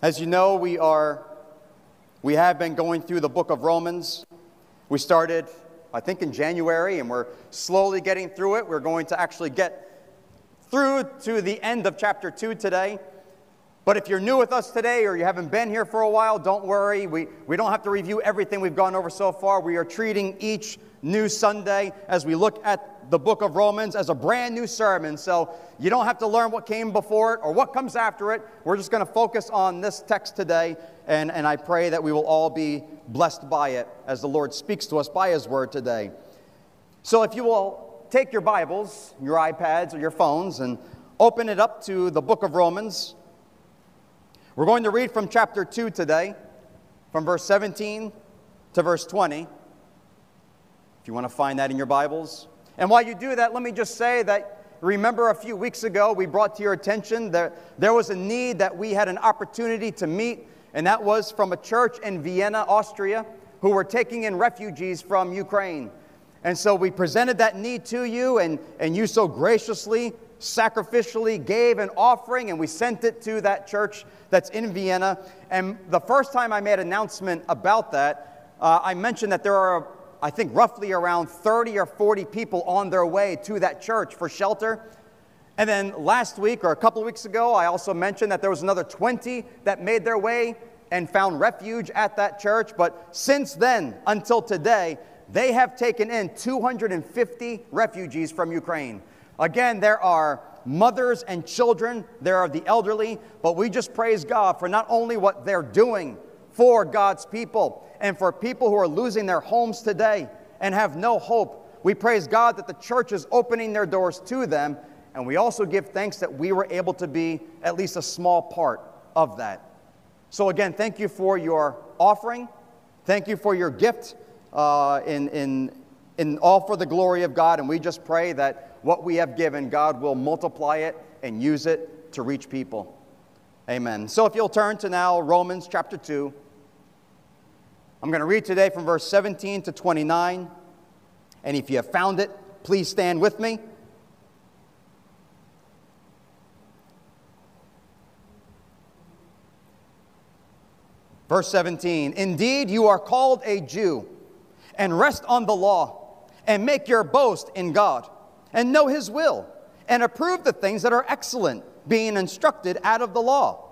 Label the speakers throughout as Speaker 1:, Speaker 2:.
Speaker 1: As you know, we are we have been going through the book of Romans. We started I think in January and we're slowly getting through it. We're going to actually get through to the end of chapter 2 today. But if you're new with us today or you haven't been here for a while, don't worry. We, we don't have to review everything we've gone over so far. We are treating each new Sunday as we look at the book of Romans as a brand new sermon. So you don't have to learn what came before it or what comes after it. We're just going to focus on this text today. And, and I pray that we will all be blessed by it as the Lord speaks to us by His word today. So if you will take your Bibles, your iPads, or your phones and open it up to the book of Romans. We're going to read from chapter 2 today, from verse 17 to verse 20. If you want to find that in your Bibles. And while you do that, let me just say that remember a few weeks ago we brought to your attention that there was a need that we had an opportunity to meet, and that was from a church in Vienna, Austria, who were taking in refugees from Ukraine. And so we presented that need to you, and, and you so graciously sacrificially gave an offering and we sent it to that church that's in Vienna. And the first time I made announcement about that, uh, I mentioned that there are, I think, roughly around 30 or 40 people on their way to that church for shelter. And then last week or a couple weeks ago, I also mentioned that there was another 20 that made their way and found refuge at that church. But since then, until today, they have taken in 250 refugees from Ukraine. Again, there are mothers and children, there are the elderly, but we just praise God for not only what they're doing for God's people and for people who are losing their homes today and have no hope. We praise God that the church is opening their doors to them, and we also give thanks that we were able to be at least a small part of that. So, again, thank you for your offering. Thank you for your gift uh, in, in, in all for the glory of God, and we just pray that what we have given, God will multiply it and use it to reach people. Amen. So if you'll turn to now Romans chapter 2, I'm going to read today from verse 17 to 29. And if you have found it, please stand with me. Verse 17 Indeed, you are called a Jew, and rest on the law, and make your boast in God and know his will and approve the things that are excellent, being instructed out of the law,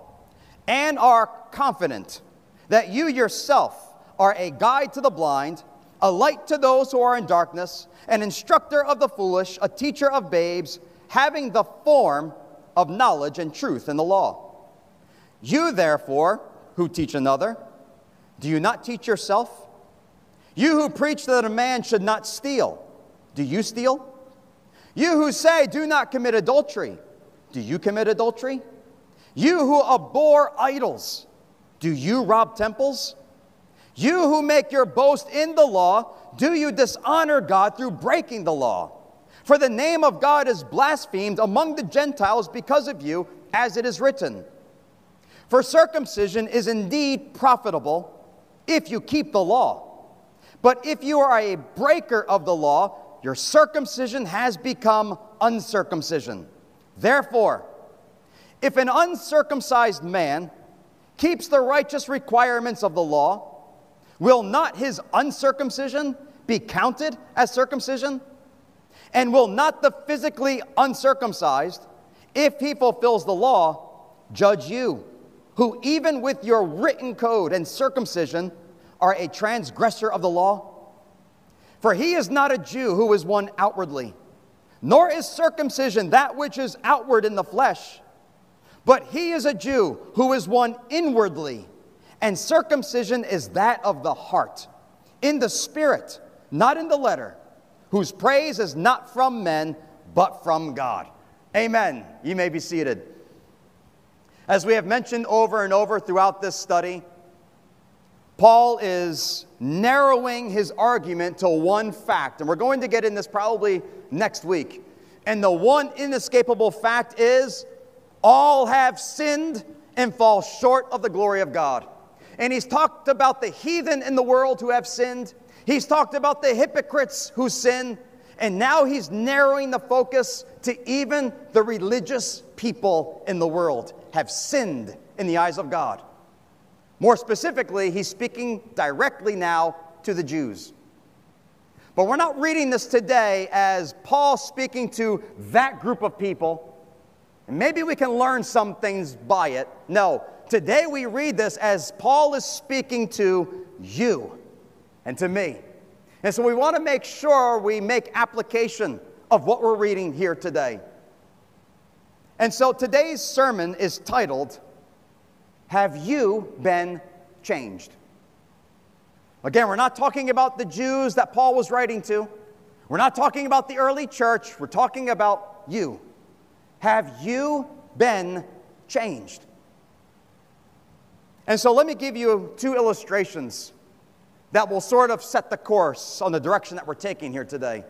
Speaker 1: and are confident that you yourself are a guide to the blind, a light to those who are in darkness, an instructor of the foolish, a teacher of babes, having the form of knowledge and truth in the law. You, therefore, who teach another, do you not teach yourself? You who preach that a man should not steal, do you steal? You who say, do not commit adultery, do you commit adultery? You who abhor idols, do you rob temples? You who make your boast in the law, do you dishonor God through breaking the law? For the name of God is blasphemed among the Gentiles because of you, as it is written. For circumcision is indeed profitable if you keep the law. But if you are a breaker of the law, your circumcision has become uncircumcision. Therefore, if an uncircumcised man keeps the righteous requirements of the law, will not his uncircumcision be counted as circumcision? And will not the physically uncircumcised, if he fulfills the law, judge you, who even with your written code and circumcision are a transgressor of the law? For he is not a Jew who is one outwardly, nor is circumcision that which is outward in the flesh, but he is a Jew who is one inwardly, and circumcision is that of the heart, in the spirit, not in the letter, whose praise is not from men, but from God. Amen. You may be seated. As we have mentioned over and over throughout this study, Paul is narrowing his argument to one fact, and we're going to get in this probably next week. And the one inescapable fact is all have sinned and fall short of the glory of God. And he's talked about the heathen in the world who have sinned, he's talked about the hypocrites who sin, and now he's narrowing the focus to even the religious people in the world have sinned in the eyes of God. More specifically, he's speaking directly now to the Jews. But we're not reading this today as Paul speaking to that group of people. And maybe we can learn some things by it. No, today we read this as Paul is speaking to you and to me. And so we want to make sure we make application of what we're reading here today. And so today's sermon is titled, Have You Been Changed? Again, we're not talking about the Jews that Paul was writing to. We're not talking about the early church. We're talking about you. Have you been changed? And so let me give you two illustrations that will sort of set the course on the direction that we're taking here today.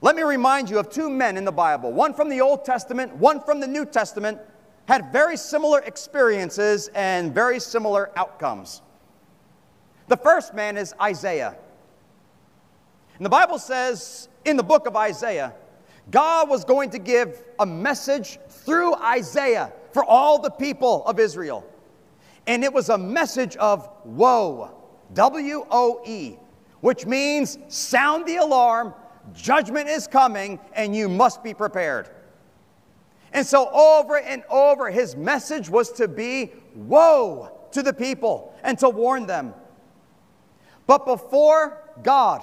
Speaker 1: Let me remind you of two men in the Bible, one from the Old Testament, one from the New Testament, had very similar experiences and very similar outcomes. The first man is Isaiah. And the Bible says in the book of Isaiah, God was going to give a message through Isaiah for all the people of Israel. And it was a message of woe, W O E, which means sound the alarm, Judgment is coming, and you must be prepared. And so, over and over, his message was to be woe to the people and to warn them. But before God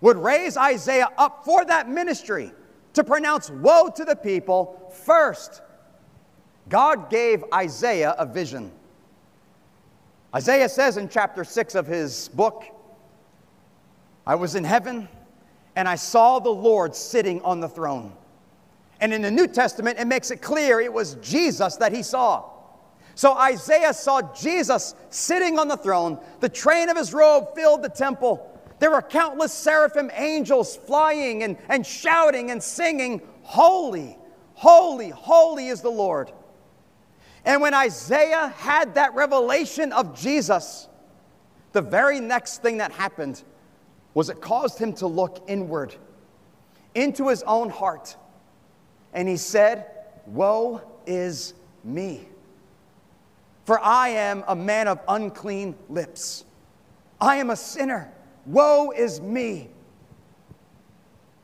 Speaker 1: would raise Isaiah up for that ministry to pronounce woe to the people, first, God gave Isaiah a vision. Isaiah says in chapter 6 of his book, I was in heaven and I saw the Lord sitting on the throne. And in the New Testament, it makes it clear it was Jesus that he saw. So Isaiah saw Jesus sitting on the throne. The train of his robe filled the temple. There were countless seraphim angels flying and, and shouting and singing, Holy, holy, holy is the Lord. And when Isaiah had that revelation of Jesus, the very next thing that happened was it caused him to look inward into his own heart. And he said, Woe is me. For I am a man of unclean lips. I am a sinner. Woe is me.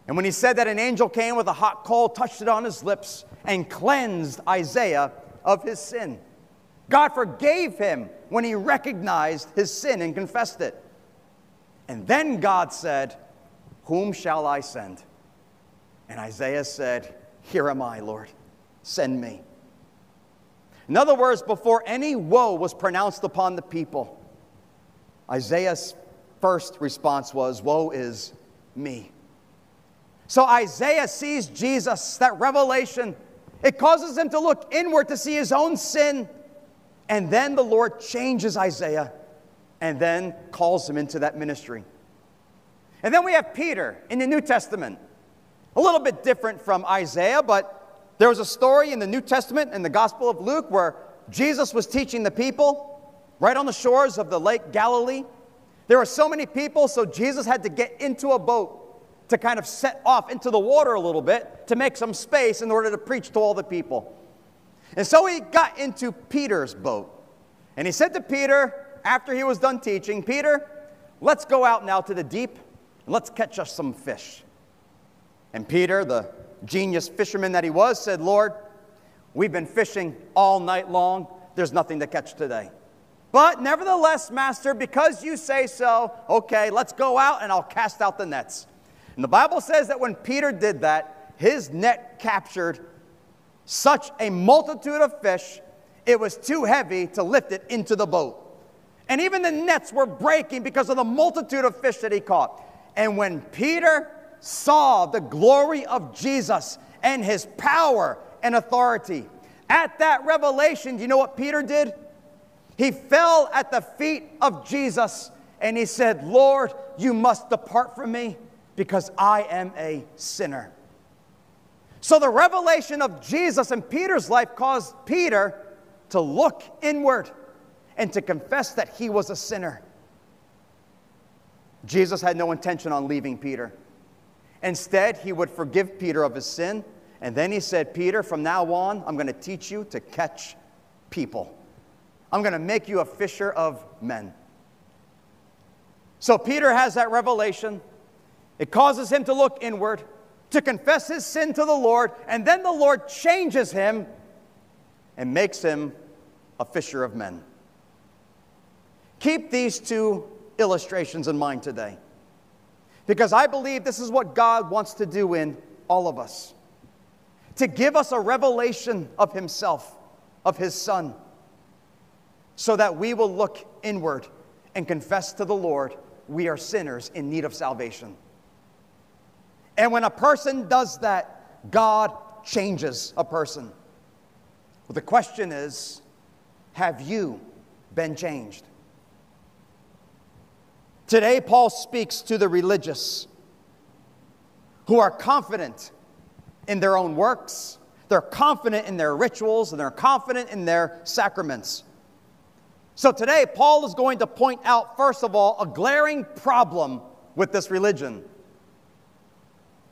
Speaker 1: And when he said that, an angel came with a hot coal, touched it on his lips, and cleansed Isaiah of his sin. God forgave him when he recognized his sin and confessed it. And then God said, Whom shall I send? And Isaiah said, Here am I, Lord. Send me. In other words, before any woe was pronounced upon the people, Isaiah's first response was, Woe is me. So Isaiah sees Jesus, that revelation. It causes him to look inward to see his own sin. And then the Lord changes Isaiah and then calls him into that ministry. And then we have Peter in the New Testament. A little bit different from Isaiah, but there was a story in the New Testament in the Gospel of Luke where Jesus was teaching the people right on the shores of the Lake Galilee. There were so many people, so Jesus had to get into a boat to kind of set off into the water a little bit to make some space in order to preach to all the people. And so he got into Peter's boat. And he said to Peter, after he was done teaching, Peter, let's go out now to the deep and let's catch us some fish. And Peter, the genius fisherman that he was, said, Lord, we've been fishing all night long. There's nothing to catch today. But nevertheless, Master, because you say so, okay, let's go out and I'll cast out the nets. And the Bible says that when Peter did that, his net captured such a multitude of fish, it was too heavy to lift it into the boat. And even the nets were breaking because of the multitude of fish that he caught. And when Peter saw the glory of Jesus and his power and authority, at that revelation, do you know what Peter did? He fell at the feet of Jesus and he said, Lord, you must depart from me because I am a sinner. So the revelation of Jesus in Peter's life caused Peter to look inward and to confess that he was a sinner. Jesus had no intention on leaving Peter. Instead, he would forgive Peter of his sin. And then he said, Peter, from now on, I'm going to teach you to catch people. I'm going to make you a fisher of men. So Peter has that revelation. It causes him to look inward, to confess his sin to the Lord, and then the Lord changes him and makes him a fisher of men. Keep these two illustrations in mind today because I believe this is what God wants to do in all of us to give us a revelation of Himself, of His Son, so that we will look inward and confess to the Lord we are sinners in need of salvation. And when a person does that, God changes a person. Well, the question is have you been changed? Today, Paul speaks to the religious who are confident in their own works, they're confident in their rituals, and they're confident in their sacraments. So today, Paul is going to point out, first of all, a glaring problem with this religion.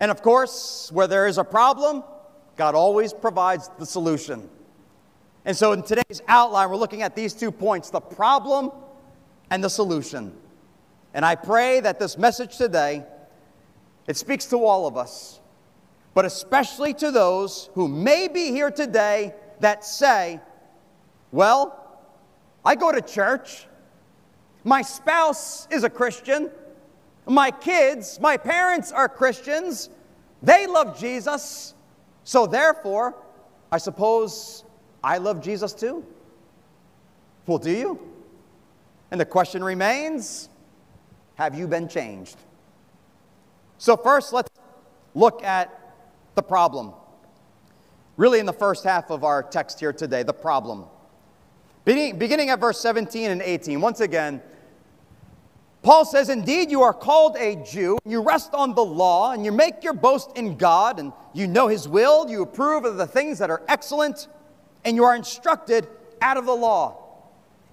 Speaker 1: And of course, where there is a problem, God always provides the solution. And so in today's outline, we're looking at these two points the problem and the solution. And I pray that this message today it speaks to all of us, but especially to those who may be here today that say, well, I go to church. My spouse is a Christian. My kids, my parents are Christians. They love Jesus. So therefore, I suppose I love Jesus too. Well, do you? And the question remains have you been changed? So, first, let's look at the problem. Really, in the first half of our text here today, the problem. Beginning, at verse 17 and 18, once again, Paul says, Indeed, you are called a Jew, you rest on the law, and you make your boast in God, and you know his will, you approve of the things that are excellent, and you are instructed out of the law.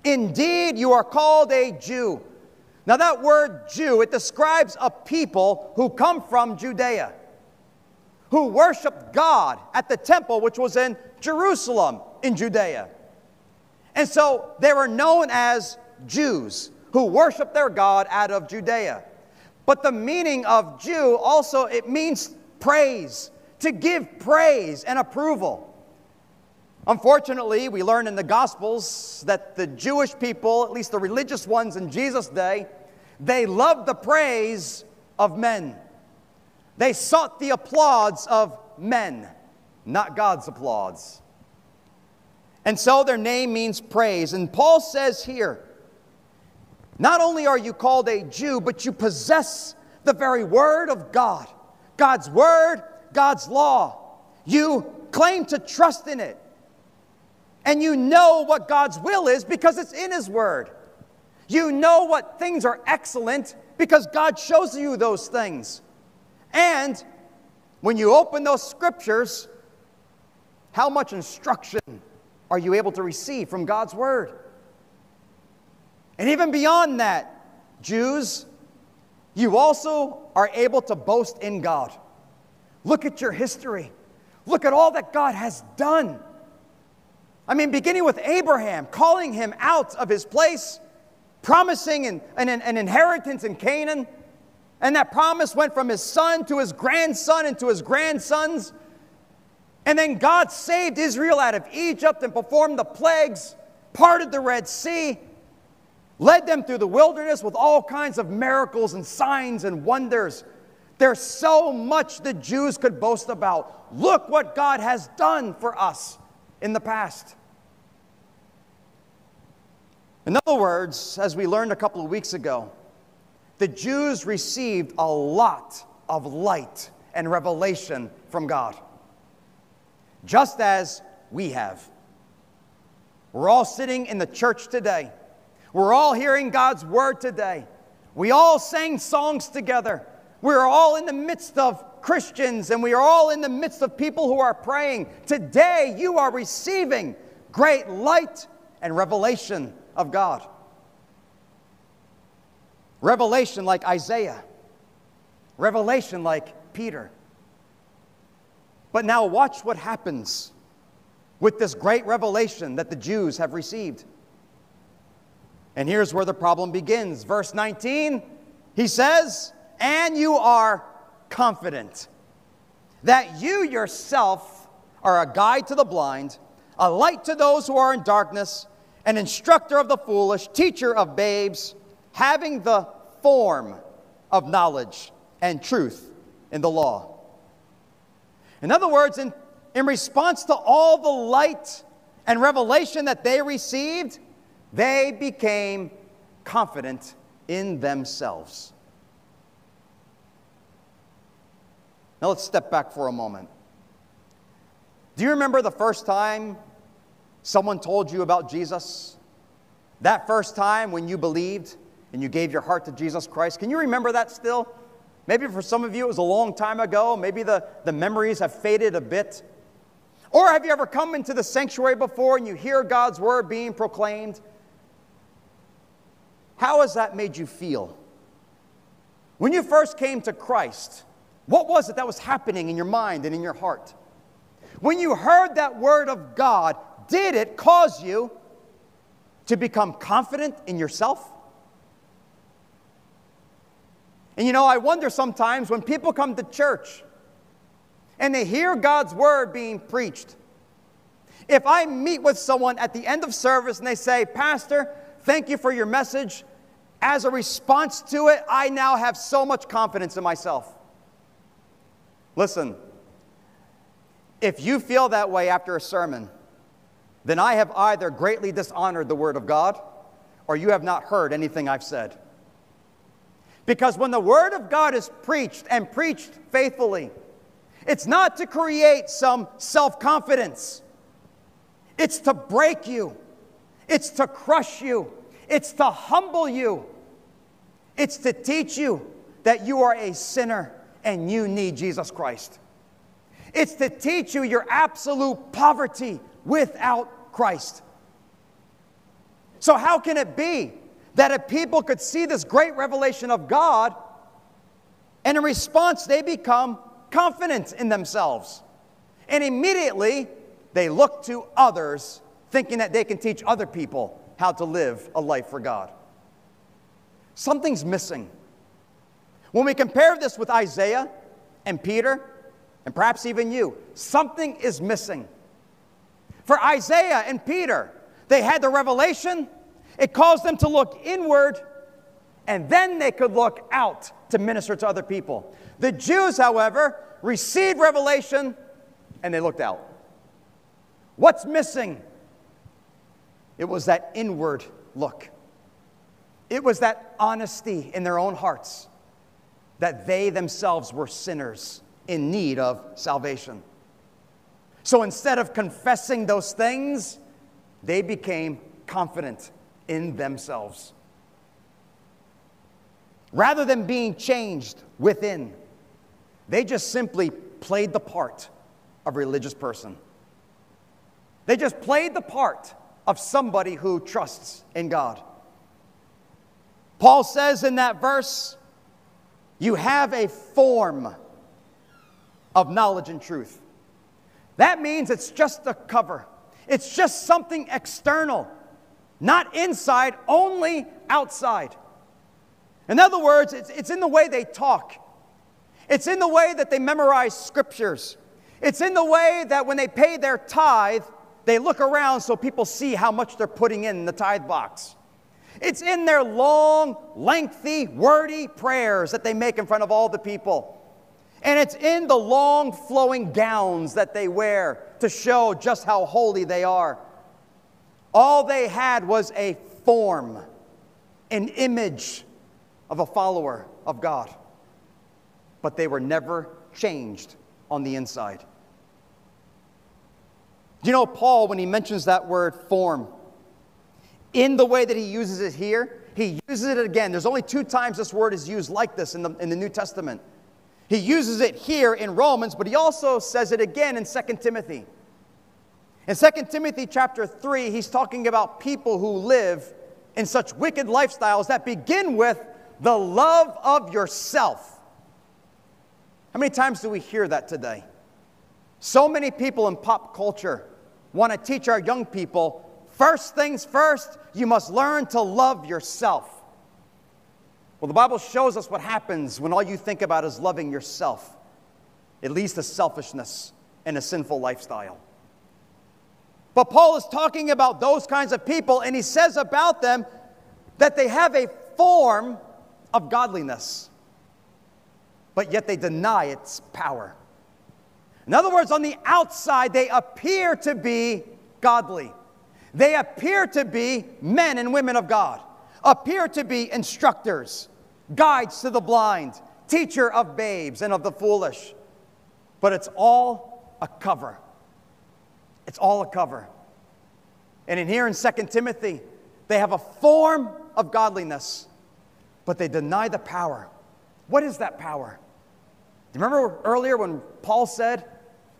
Speaker 1: Indeed, you are called a Jew. Now, that word Jew, it describes a people who come from Judea, who worshiped God at the temple, which was in Jerusalem in Judea. And so they were known as Jews who worship their God out of Judea. But the meaning of Jew also it means praise, to give praise and approval. Unfortunately, we learn in the Gospels that the Jewish people, at least the religious ones in Jesus' day, they loved the praise of men. They sought the applause of men, not God's applause. And so their name means praise. And Paul says here, not only are you called a Jew, but you possess the very word of God. God's word, God's law. You claim to trust in it. And you know what God's will is because it's in His word. You know what things are excellent because God shows you those things. And when you open those scriptures, how much instruction are you able to receive from God's Word? And even beyond that, Jews, you also are able to boast in God. Look at your history. Look at all that God has done. I mean, beginning with Abraham, calling him out of his place, promising an, an, an, inheritance in Canaan. And that promise went from his son to his grandson and to his grandsons. And then God saved Israel out of Egypt and performed the plagues, parted the Red Sea, led them through the wilderness with all kinds of miracles and signs and wonders. There's so much the Jews could boast about. Look what God has done for us in the past. In other words, as we learned a couple of weeks ago, the Jews received a lot of light and revelation from God just as we have. We're all sitting in the church today. We're all hearing God's word today. We all sang songs together. We're all in the midst of Christians and we are all in the midst of people who are praying. Today, you are receiving great light and revelation of God. Revelation like Isaiah, revelation like Peter. But now, watch what happens with this great revelation that the Jews have received. And here's where the problem begins. Verse 19, he says, And you are confident that you yourself are a guide to the blind, a light to those who are in darkness, an instructor of the foolish, teacher of babes, having the form of knowledge and truth in the law. In other words, in, in response to all the light and revelation that they received, they became confident in themselves. Now let's step back for a moment. Do you remember the first time someone told you about Jesus? That first time when you believed and you gave your heart to Jesus Christ? Can you remember that still? Maybe for some of you it was a long time ago. Maybe the, the memories have faded a bit. Or have you ever come into the sanctuary before and you hear God's word being proclaimed? How has that made you feel? When you first came to Christ, what was it that was happening in your mind and in your heart? When you heard that word of God, did it cause you to become confident in yourself? And you know, I wonder sometimes when people come to church and they hear God's word being preached, if I meet with someone at the end of service and they say, Pastor, thank you for your message, as a response to it, I now have so much confidence in myself. Listen, if you feel that way after a sermon, then I have either greatly dishonored the Word of God or you have not heard anything I've said. Because when the Word of God is preached and preached faithfully, it's not to create some self confidence, it's to break you, it's to crush you, it's to humble you, it's to teach you that you are a sinner and you need Jesus Christ. It's to teach you your absolute poverty without Christ. So, how can it be that if people could see this great revelation of God, and in response, they become confident in themselves? And immediately, they look to others, thinking that they can teach other people how to live a life for God. Something's missing. When we compare this with Isaiah and Peter, and perhaps even you, something is missing. For Isaiah and Peter, they had the revelation, it caused them to look inward, and then they could look out to minister to other people. The Jews, however, received revelation and they looked out. What's missing? It was that inward look. It was that honesty in their own hearts that they themselves were sinners in need of salvation. So instead of confessing those things, they became confident in themselves. Rather than being changed within, they just simply played the part of a religious person. They just played the part of somebody who trusts in God. Paul says in that verse, you have a form of knowledge and truth. That means it's just a cover, it's just something external, not inside, only outside. In other words, it's, it's in the way they talk, it's in the way that they memorize scriptures, it's in the way that when they pay their tithe, they look around so people see how much they're putting in the tithe box. It's in their long, lengthy, wordy prayers that they make in front of all the people. And it's in the long, flowing gowns that they wear to show just how holy they are. All they had was a form, an image of a follower of God. But they were never changed on the inside. Do you know Paul, when he mentions that word form, in the way that he uses it here, he uses it again. There's only two times this word is used like this in the, in the New Testament. He uses it here in Romans, but he also says it again in 2 Timothy. In 2 Timothy chapter 3, he's talking about people who live in such wicked lifestyles that begin with the love of yourself. How many times do we hear that today? So many people in pop culture want to teach our young people First things first, you must learn to love yourself. Well, the Bible shows us what happens when all you think about is loving yourself. It leads to selfishness and a sinful lifestyle. But Paul is talking about those kinds of people, and he says about them that they have a form of godliness, but yet they deny its power. In other words, on the outside, they appear to be godly. They appear to be men and women of God, appear to be instructors, guides to the blind, teacher of babes and of the foolish. But it's all a cover. It's all a cover. And in here in 2 Timothy, they have a form of godliness, but they deny the power. What is that power? Do you remember earlier when Paul said,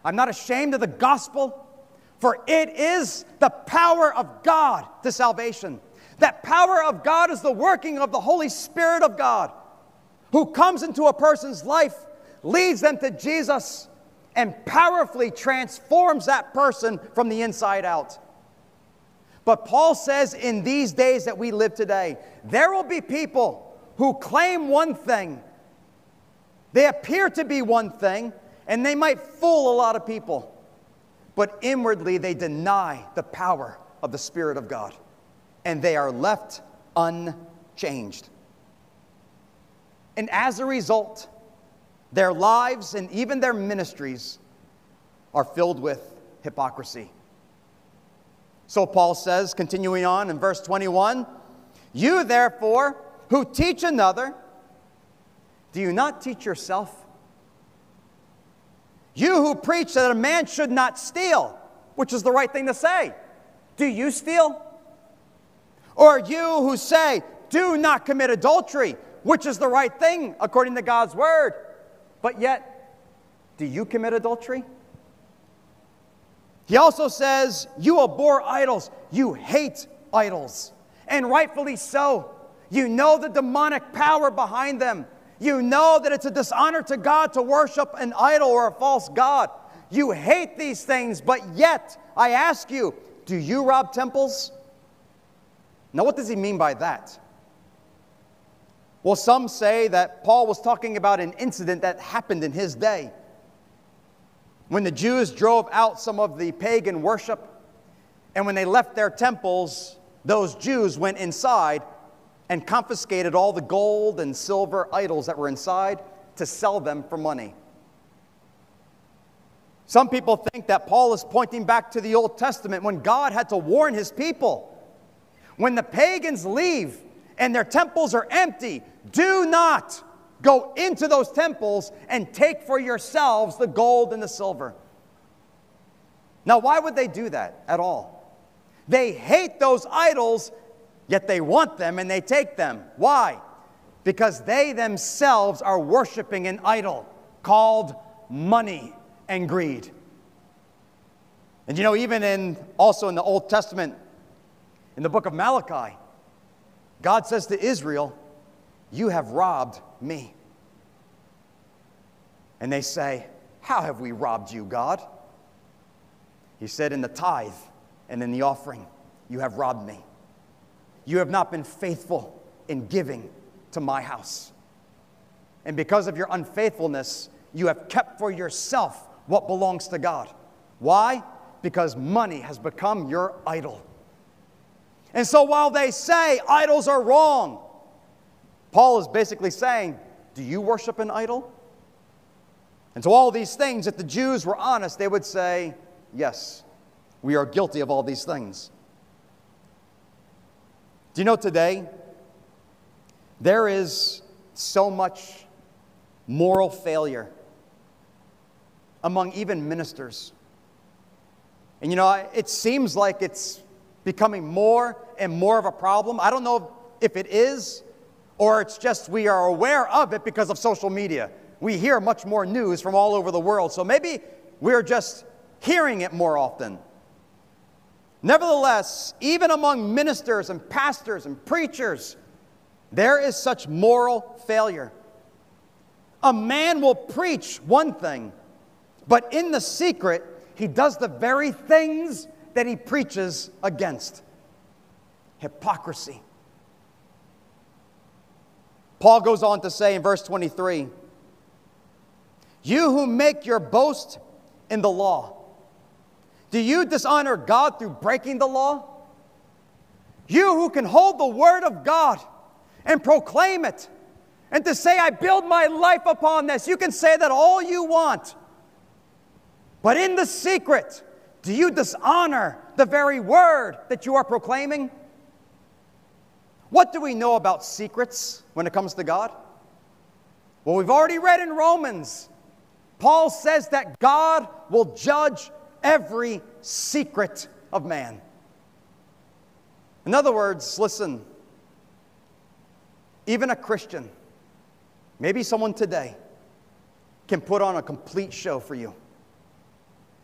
Speaker 1: I'm not ashamed of the gospel, for it is the power of God to salvation. That power of God is the working of the Holy Spirit of God who comes into a person's life, leads them to Jesus, and powerfully transforms that person from the inside out. But Paul says in these days that we live today, there will be people who claim one thing, they appear to be one thing, and they might fool a lot of people, but inwardly they deny the power of the Spirit of God, and they are left unchanged. And as a result, their lives and even their ministries are filled with hypocrisy. So Paul says, continuing on in verse 21 You therefore, who teach another, do you not teach yourself? You who preach that a man should not steal, which is the right thing to say, do you steal? Or you who say, do not commit adultery, which is the right thing according to God's word, but yet, do you commit adultery? He also says, You abhor idols, you hate idols, and rightfully so. You know the demonic power behind them. You know that it's a dishonor to God to worship an idol or a false God. You hate these things, but yet, I ask you, do you rob temples? Now, what does he mean by that? Well, some say that Paul was talking about an incident that happened in his day. When the Jews drove out some of the pagan worship, and when they left their temples, those Jews went inside and confiscated all the gold and silver idols that were inside to sell them for money. Some people think that Paul is pointing back to the Old Testament when God had to warn his people. When the pagans leave and their temples are empty, do not go into those temples and take for yourselves the gold and the silver. Now, why would they do that at all? They hate those idols Yet they want them and they take them. Why? Because they themselves are worshiping an idol called money and greed. And you know, even in also in the Old Testament, in the book of Malachi, God says to Israel, You have robbed me. And they say, How have we robbed you, God? He said, In the tithe and in the offering, you have robbed me. You have not been faithful in giving to my house. And because of your unfaithfulness, you have kept for yourself what belongs to God. Why? Because money has become your idol. And so while they say idols are wrong, Paul is basically saying, Do you worship an idol? And to all these things, if the Jews were honest, they would say, Yes, we are guilty of all these things. Do you know today, there is so much moral failure among even ministers. And you know, it seems like it's becoming more and more of a problem. I don't know if it is, or it's just we are aware of it because of social media. We hear much more news from all over the world. So maybe we're just hearing it more often. Nevertheless, even among ministers and pastors and preachers, there is such moral failure. A man will preach one thing, but in the secret, he does the very things that he preaches against hypocrisy. Paul goes on to say in verse 23 You who make your boast in the law, do you dishonor God through breaking the law? You who can hold the word of God and proclaim it, and to say, I build my life upon this, you can say that all you want. But in the secret, do you dishonor the very word that you are proclaiming? What do we know about secrets when it comes to God? Well, we've already read in Romans, Paul says that God will judge every secret of man. In other words, listen, even a Christian, maybe someone today, can put on a complete show for you.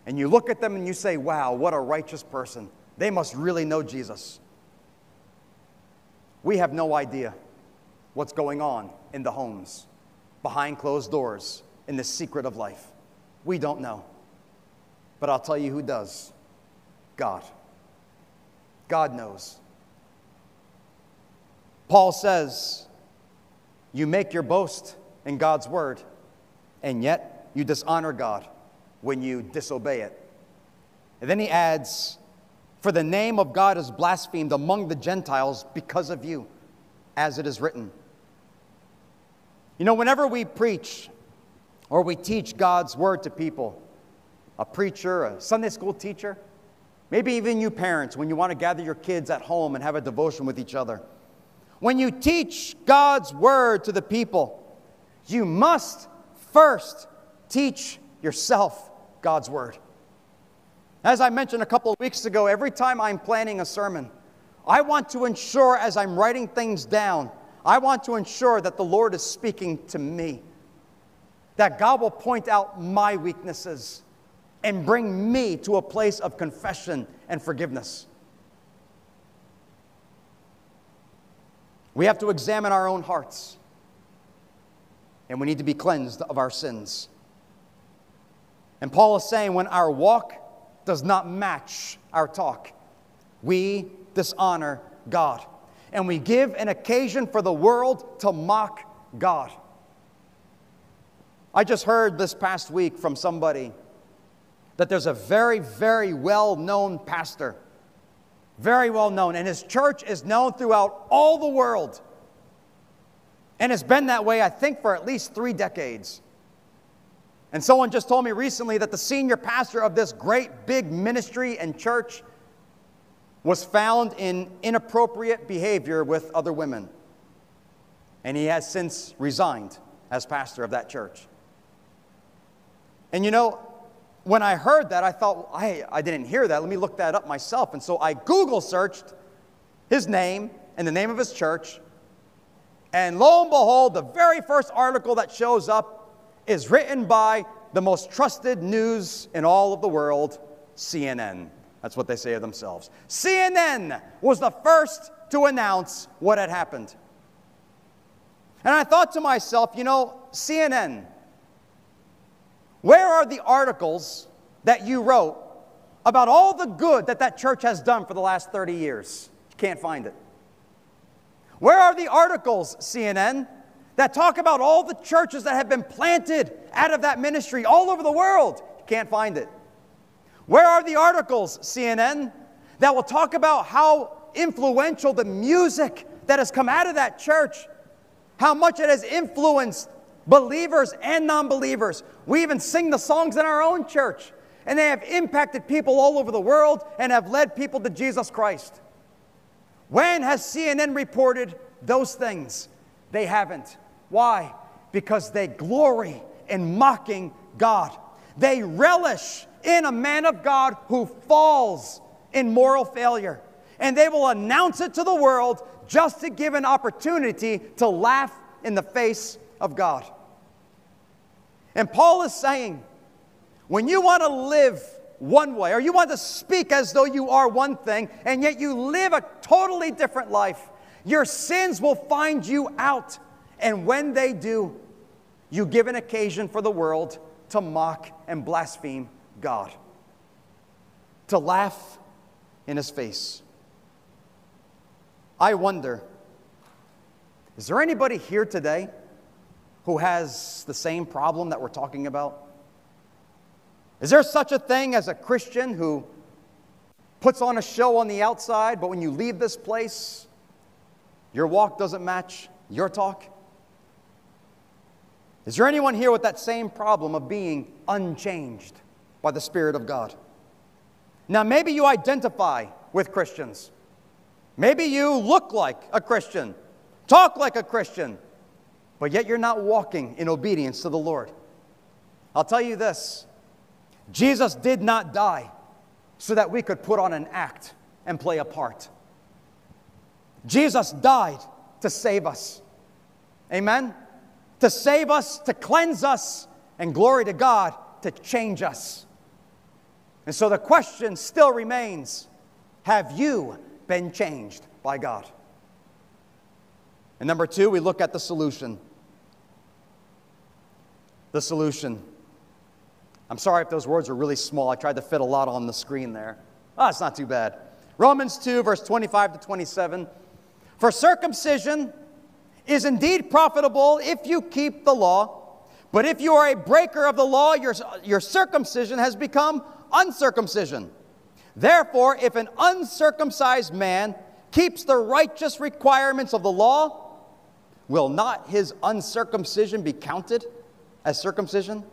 Speaker 1: And you look at them and you say, wow, what a righteous person. They must really know Jesus. We have no idea what's going on in the homes, behind closed doors, in the secret of life. We don't know. But I'll tell you who does God. God knows. Paul says, You make your boast in God's word, and yet you dishonor God when you disobey it. And then he adds, for the name of God is blasphemed among the Gentiles because of you, as it is written. You know, whenever we preach or we teach God's word to people, a preacher, a Sunday school teacher, maybe even you parents, when you want to gather your kids at home and have a devotion with each other, when you teach God's word to the people, you must first teach yourself God's word. As I mentioned a couple of weeks ago, every time I'm planning a sermon, I want to ensure as I'm writing things down, I want to ensure that the Lord is speaking to me, that God will point out my weaknesses and bring me to a place of confession and forgiveness. We have to examine our own hearts, and we need to be cleansed of our sins. And Paul is saying when our walk does not match our talk. We dishonor God. And we give an occasion for the world to mock God. I just heard this past week from somebody that there's a very, very well known pastor, very well known, and his church is known throughout all the world. And it's been that way, I think, for at least three decades. And someone just told me recently that the senior pastor of this great big ministry and church was found in inappropriate behavior with other women. And he has since resigned as pastor of that church. And you know, when I heard that, I thought, well, I, I didn't hear that. Let me look that up myself. And so I Google searched his name and the name of his church. And lo and behold, the very first article that shows up is written by the most trusted news in all of the world, CNN. That's what they say of themselves. CNN was the first to announce what had happened. And I thought to myself, you know, CNN, where are the articles that you wrote about all the good that that church has done for the last 30 years? You can't find it. Where are the articles, CNN, that talk about all the churches that have been planted out of that ministry all over the world. You can't find it. Where are the articles, CNN, that will talk about how influential the music that has come out of that church, how much it has influenced believers and non believers? We even sing the songs in our own church, and they have impacted people all over the world and have led people to Jesus Christ. When has CNN reported those things? They haven't. Why? Because they glory in mocking God. They relish in a man of God who falls in moral failure. And they will announce it to the world just to give an opportunity to laugh in the face of God. And Paul is saying, when you want to live one way, or you want to speak as though you are one thing, and yet you live a totally different life, your sins will find you out. And when they do, you give an occasion for the world to mock and blaspheme God, to laugh in his face. I wonder is there anybody here today who has the same problem that we're talking about? Is there such a thing as a Christian who puts on a show on the outside, but when you leave this place, your walk doesn't match your talk? Is there anyone here with that same problem of being unchanged by the Spirit of God? Now, maybe you identify with Christians. Maybe you look like a Christian, talk like a Christian, but yet you're not walking in obedience to the Lord. I'll tell you this Jesus did not die so that we could put on an act and play a part. Jesus died to save us. Amen? To save us, to cleanse us, and glory to God, to change us. And so the question still remains Have you been changed by God? And number two, we look at the solution. The solution. I'm sorry if those words were really small. I tried to fit a lot on the screen there. Ah, oh, it's not too bad. Romans 2, verse 25 to 27. For circumcision is indeed profitable if you keep the law, but if you are a breaker of the law, your, your circumcision has become uncircumcision. Therefore, if an uncircumcised man keeps the righteous requirements of the law, will not his uncircumcision be counted as circumcision?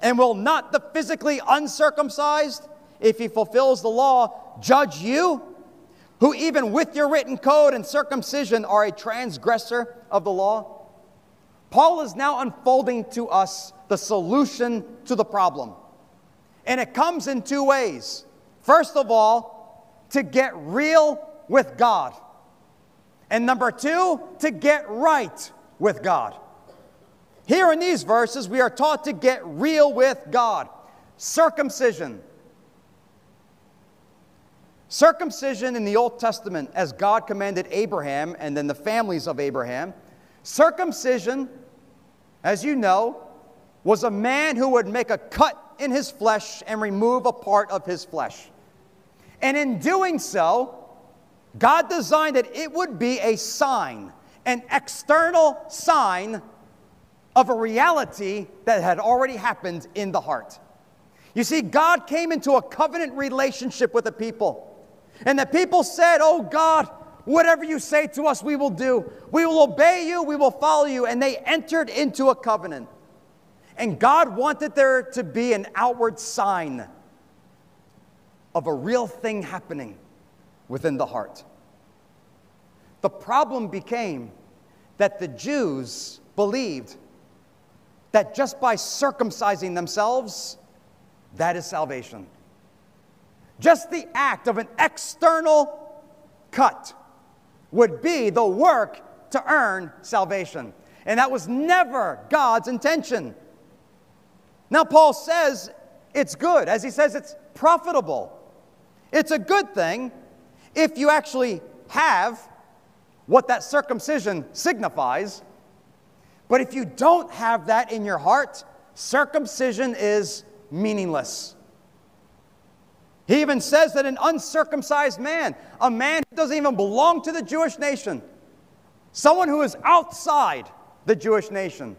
Speaker 1: And will not the physically uncircumcised, if he fulfills the law, judge you, who even with your written code and circumcision are a transgressor of the law? Paul is now unfolding to us the solution to the problem. And it comes in two ways. First of all, to get real with God. And number two, to get right with God. Here in these verses, we are taught to get real with God. Circumcision. Circumcision in the Old Testament, as God commanded Abraham and then the families of Abraham. Circumcision, as you know, was a man who would make a cut in his flesh and remove a part of his flesh. And in doing so, God designed that it would be a sign, an external sign of a reality that had already happened in the heart. You see, God came into a covenant relationship with the people. And the people said, Oh God, whatever you say to us, we will do. We will obey you, we will follow you. And they entered into a covenant. And God wanted there to be an outward sign of a real thing happening within the heart. The problem became that the Jews believed that just by circumcising themselves, that is salvation. Just the act of an external cut would be the work to earn salvation. And that was never God's intention. Now, Paul says it's good, as he says it's profitable. It's a good thing if you actually have what that circumcision signifies but if you don't have that in your heart, circumcision is meaningless. He even says that an uncircumcised man, a man who doesn't even belong to the Jewish nation, someone who is outside the Jewish nation,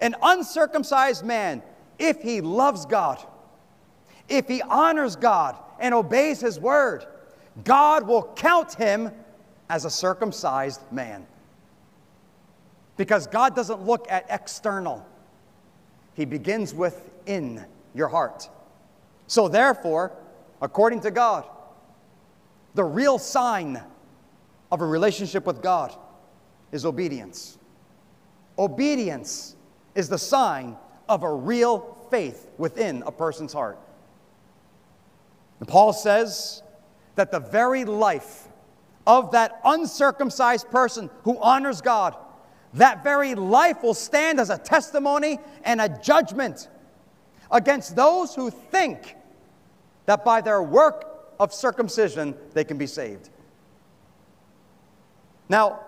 Speaker 1: an uncircumcised man, if he loves God, if he honors God and obeys his word, God will count him as a circumcised man. Because God doesn't look at external, He begins within your heart. So, therefore, according to God, the real sign of a relationship with God is obedience. Obedience is the sign of a real faith within a person's heart. And Paul says that the very life of that uncircumcised person who honors God that very life will stand as a testimony and a judgment against those who think that by their work of circumcision they can be saved. Now,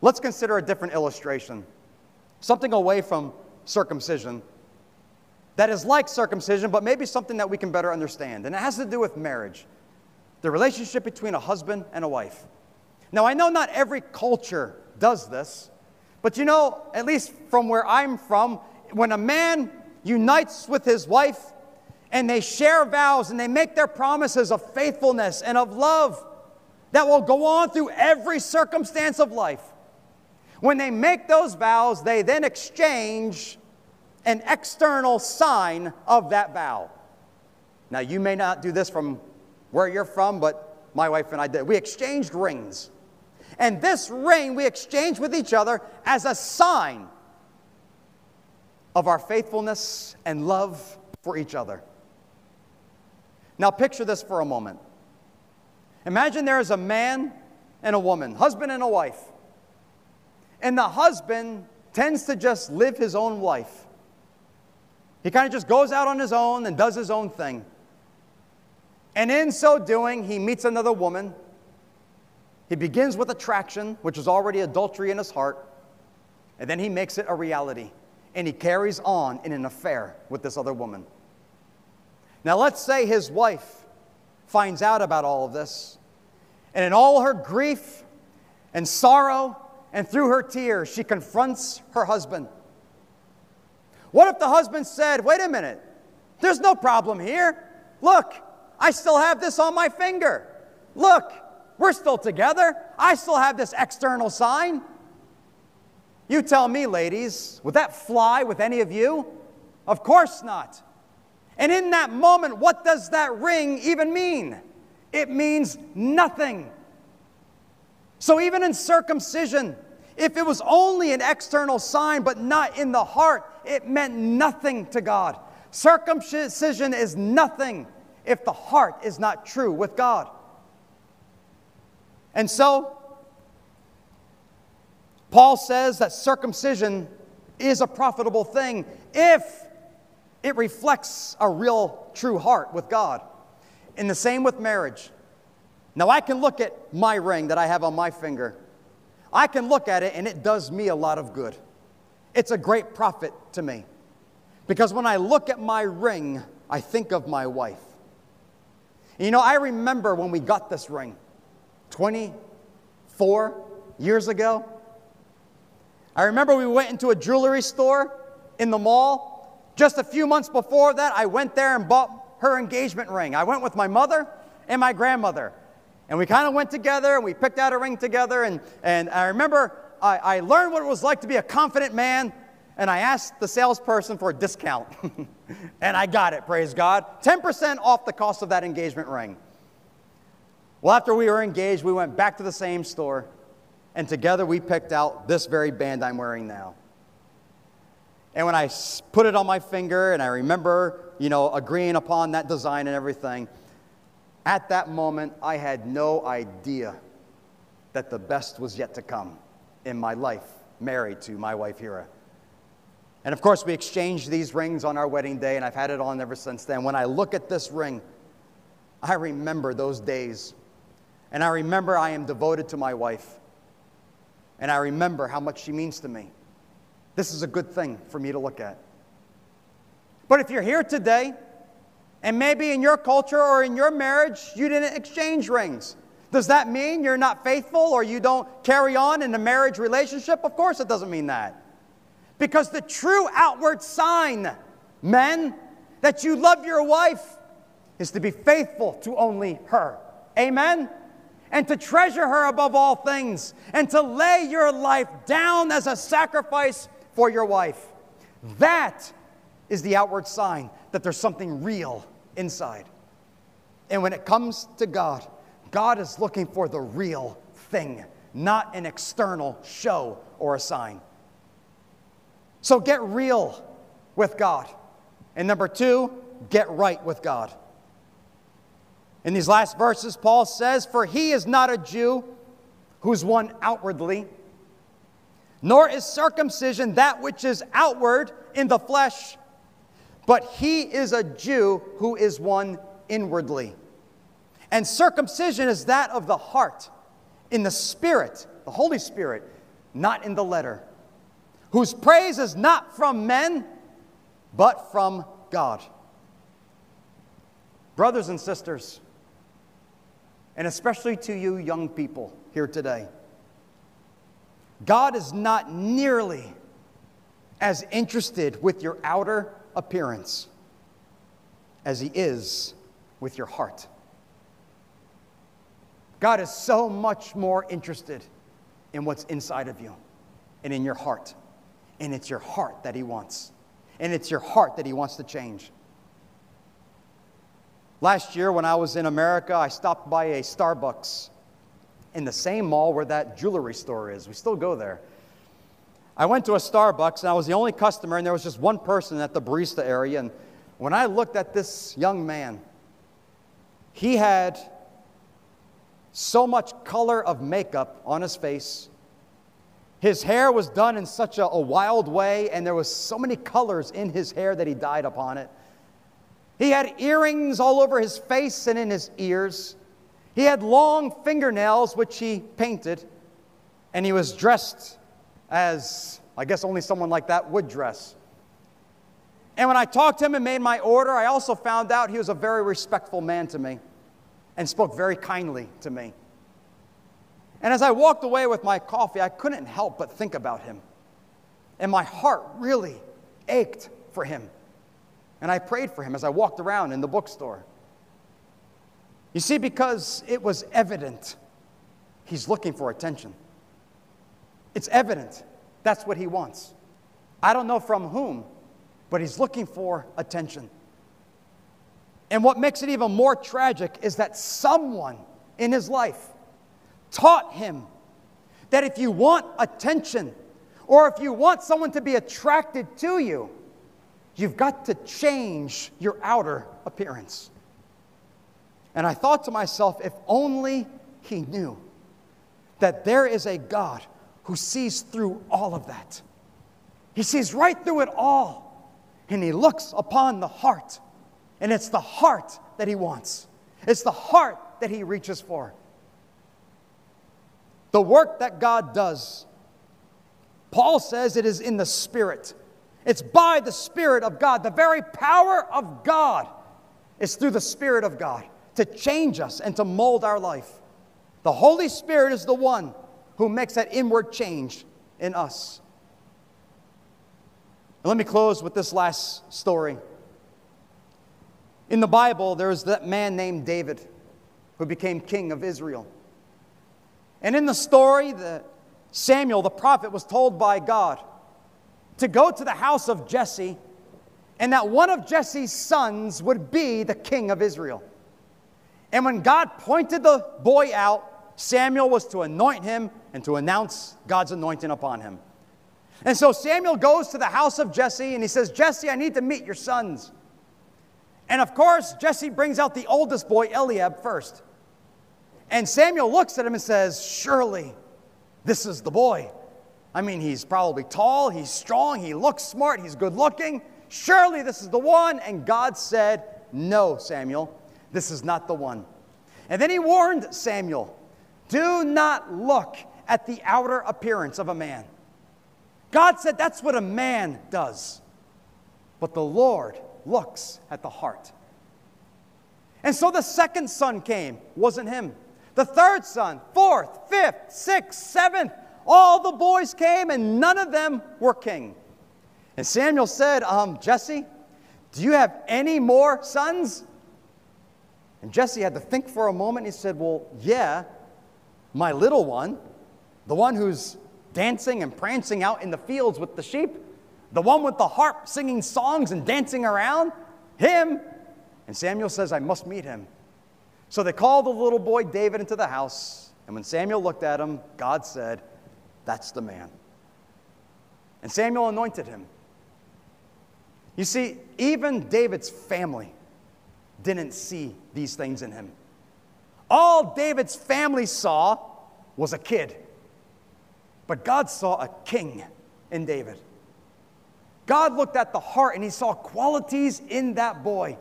Speaker 1: let's consider a different illustration, something away from circumcision that is like circumcision, but maybe something that we can better understand. And it has to do with marriage. the relationship between a husband and a wife. Now, I know not every culture does this, but you know, at least from where I'm from, when a man unites with his wife and they share vows and they make their promises of faithfulness and of love that will go on through every circumstance of life. When they make those vows, they then exchange an external sign of that vow. Now, you may not do this from where you're from, but my wife and I did. We exchanged rings. And this ring we exchange with each other as a sign of our faithfulness and love for each other. Now, picture this for a moment. Imagine there is a man and a woman, husband and a wife. And the husband tends to just live his own life. He kind of just goes out on his own and does his own thing. And in so doing, he meets another woman. He begins with attraction, which is already adultery in his heart, and then he makes it a reality. And he carries on in an affair with this other woman. Now, let's say his wife finds out about all of this, and in all her grief and sorrow and through her tears, she confronts her husband. What if the husband said, Wait a minute, there's no problem here. Look, I still have this on my finger. Look, we're still together. I still have this external sign. You tell me, ladies, would that fly with any of you? Of course not. And in that moment, what does that ring even mean? It means nothing. So, even in circumcision, if it was only an external sign but not in the heart, it meant nothing to God. Circumcision is nothing if the heart is not true with God. And so, Paul says that circumcision is a profitable thing if it reflects a real, true heart with God. And the same with marriage. Now, I can look at my ring that I have on my finger. I can look at it and it does me a lot of good. It's a great profit to me. Because when I look at my ring, I think of my wife. You know, I remember when we got this ring 24 years ago. I remember we went into a jewelry store in the mall. Just a few months before that, I went there and bought her engagement ring. I went with my mother and my grandmother. And we kind of went together and we picked out a ring together. And, and I remember I, I learned what it was like to be a confident man. And I asked the salesperson for a discount. and I got it, praise God. 10% off the cost of that engagement ring. Well, after we were engaged, we went back to the same store. And together we picked out this very band I'm wearing now. And when I put it on my finger and I remember, you know, agreeing upon that design and everything, at that moment, I had no idea that the best was yet to come in my life, married to my wife, Hira. And of course, we exchanged these rings on our wedding day, and I've had it on ever since then. When I look at this ring, I remember those days. And I remember I am devoted to my wife. And I remember how much she means to me. This is a good thing for me to look at. But if you're here today, and maybe in your culture or in your marriage, you didn't exchange rings, does that mean you're not faithful or you don't carry on in a marriage relationship? Of course, it doesn't mean that. Because the true outward sign, men, that you love your wife is to be faithful to only her. Amen? And to treasure her above all things, and to lay your life down as a sacrifice for your wife. That is the outward sign that there's something real inside. And when it comes to God, God is looking for the real thing, not an external show or a sign. So get real with God. And number two, get right with God. In these last verses, Paul says, For he is not a Jew who's one outwardly, nor is circumcision that which is outward in the flesh, but he is a Jew who is one inwardly. And circumcision is that of the heart, in the Spirit, the Holy Spirit, not in the letter whose praise is not from men, but from God. Brothers and sisters, and especially to you young people here today. God is not nearly as interested with your outer appearance as He is with your heart. God is so much more interested in what's inside of you and in your heart. And it's your heart that He wants. And it's your heart that He wants to change. Last year, when I was in America, I stopped by a Starbucks in the same mall where that jewelry store is. We still go there. I went to a Starbucks and I was the only customer, and there was just one person at the barista area. And when I looked at this young man, he had so much color of makeup on his face. His hair was done in such a, a, wild way, and there was so many colors in his hair that he dyed upon it. He had earrings all over his face and in his ears. He had long fingernails, which he painted, and he was dressed as I guess only someone like that would dress. And when I talked to him and made my order, I also found out he was a very respectful man to me and spoke very kindly to me. And as I walked away with my coffee, I couldn't help but think about him. And my heart really ached for him. And I prayed for him as I walked around in the bookstore. You see, because it was evident he's looking for attention. It's evident that's what he wants. I don't know from whom, but he's looking for attention. And what makes it even more tragic is that someone in his life taught him that if you want attention or if you want someone to be attracted to you, You've got to change your outer appearance. And I thought to myself, if only he knew that there is a God who sees through all of that. He sees right through it all. And he looks upon the heart. And it's the heart that he wants, it's the heart that he reaches for. The work that God does, Paul says it is in the Spirit. It's by the Spirit of God. The very power of God is through the Spirit of God to change us and to mold our life. The Holy Spirit is the one who makes that inward change in us. And let me close with this last story. In the Bible, there's that man named David who became king of Israel. And in the story, the Samuel, the prophet, was told by God to go to the house of Jesse, and that one of Jesse's sons would be the king of Israel. And when God pointed the boy out, Samuel was to anoint him and to announce God's anointing upon him. And so Samuel goes to the house of Jesse and he says, Jesse, I need to meet your sons. And of course, Jesse brings out the oldest boy, Eliab, first. And Samuel looks at him and says, Surely this is the boy. I mean, he's probably tall, he's strong, he looks smart, he's good looking. Surely this is the one. And God said, No, Samuel, this is not the one. And then he warned Samuel do not look at the outer appearance of a man. God said that's what a man does. But the Lord looks at the heart. And so the second son came, wasn't him. The third son, fourth, fifth, sixth, seventh, all the boys came, and none of them were king. And Samuel said, um, Jesse, do you have any more sons? And Jesse had to think for a moment. He said, Well, yeah, my little one, the one who's dancing and prancing out in the fields with the sheep, the one with the harp singing songs and dancing around, him. And Samuel says, I must meet him. So they called the little boy David into the house. And when Samuel looked at him, God said, that's the man. And Samuel anointed him. You see, even David's family didn't see these things in him. All David's family saw was a kid. But God saw a king in David. God looked at the heart and he saw qualities in that boy.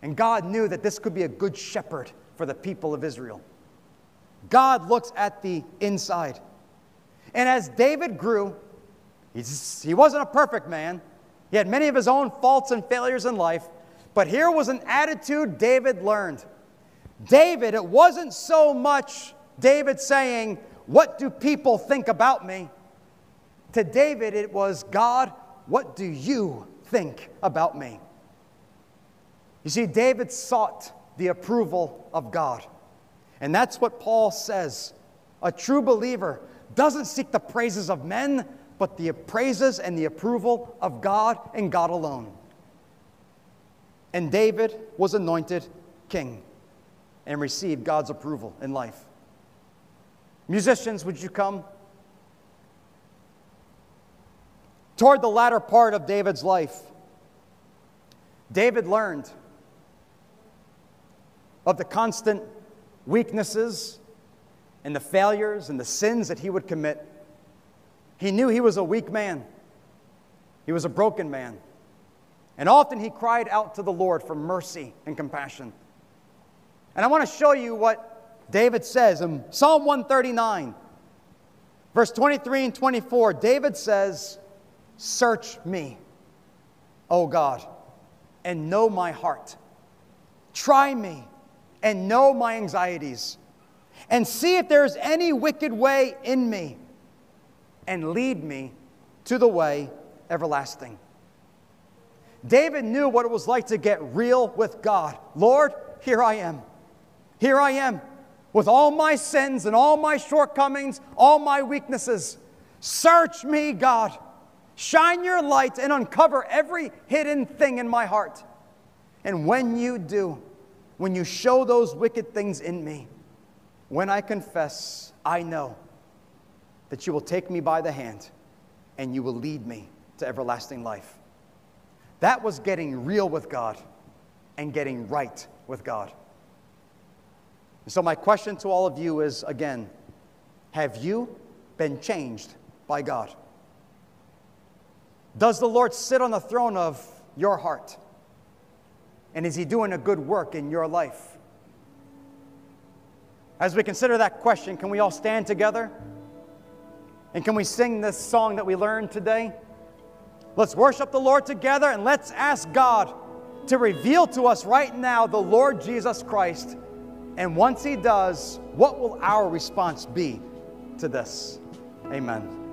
Speaker 1: And God knew that this could be a good shepherd for the people of Israel. God looks at the inside. And as David grew, he wasn't a perfect man. He had many of his own faults and failures in life. But here was an attitude David learned David, it wasn't so much David saying, What do people think about me? To David, it was, God, what do you think about me? You see, David sought the approval of God. And that's what Paul says. A true believer doesn't seek the praises of men, but the praises and the approval of God and God alone. And David was anointed king and received God's approval in life. Musicians, would you come? Toward the latter part of David's life, David learned of the constant weaknesses and the failures and the sins that he would commit. He knew he was a weak man, he was a broken man. And often he cried out to the Lord for mercy and compassion. And I want to show you what David says in Psalm 139, verse 23 and 24. David says, Search me, O God, and know my heart. Try me and know my anxieties, and see if there is any wicked way in me, and lead me to the way everlasting. David knew what it was like to get real with God. Lord, here I am. Here I am with all my sins and all my shortcomings, all my weaknesses. Search me, God. Shine your light and uncover every hidden thing in my heart. And when you do, when you show those wicked things in me, when I confess, I know that you will take me by the hand and you will lead me to everlasting life. That was getting real with God and getting right with God. And so, my question to all of you is again, have you been changed by God? Does the Lord sit on the throne of your heart? And is He doing a good work in your life? As we consider that question, can we all stand together? And can we sing this song that we learned today? Let's worship the Lord together and let's ask God to reveal to us right now the Lord Jesus Christ. And once He does, what will our response be to this? Amen.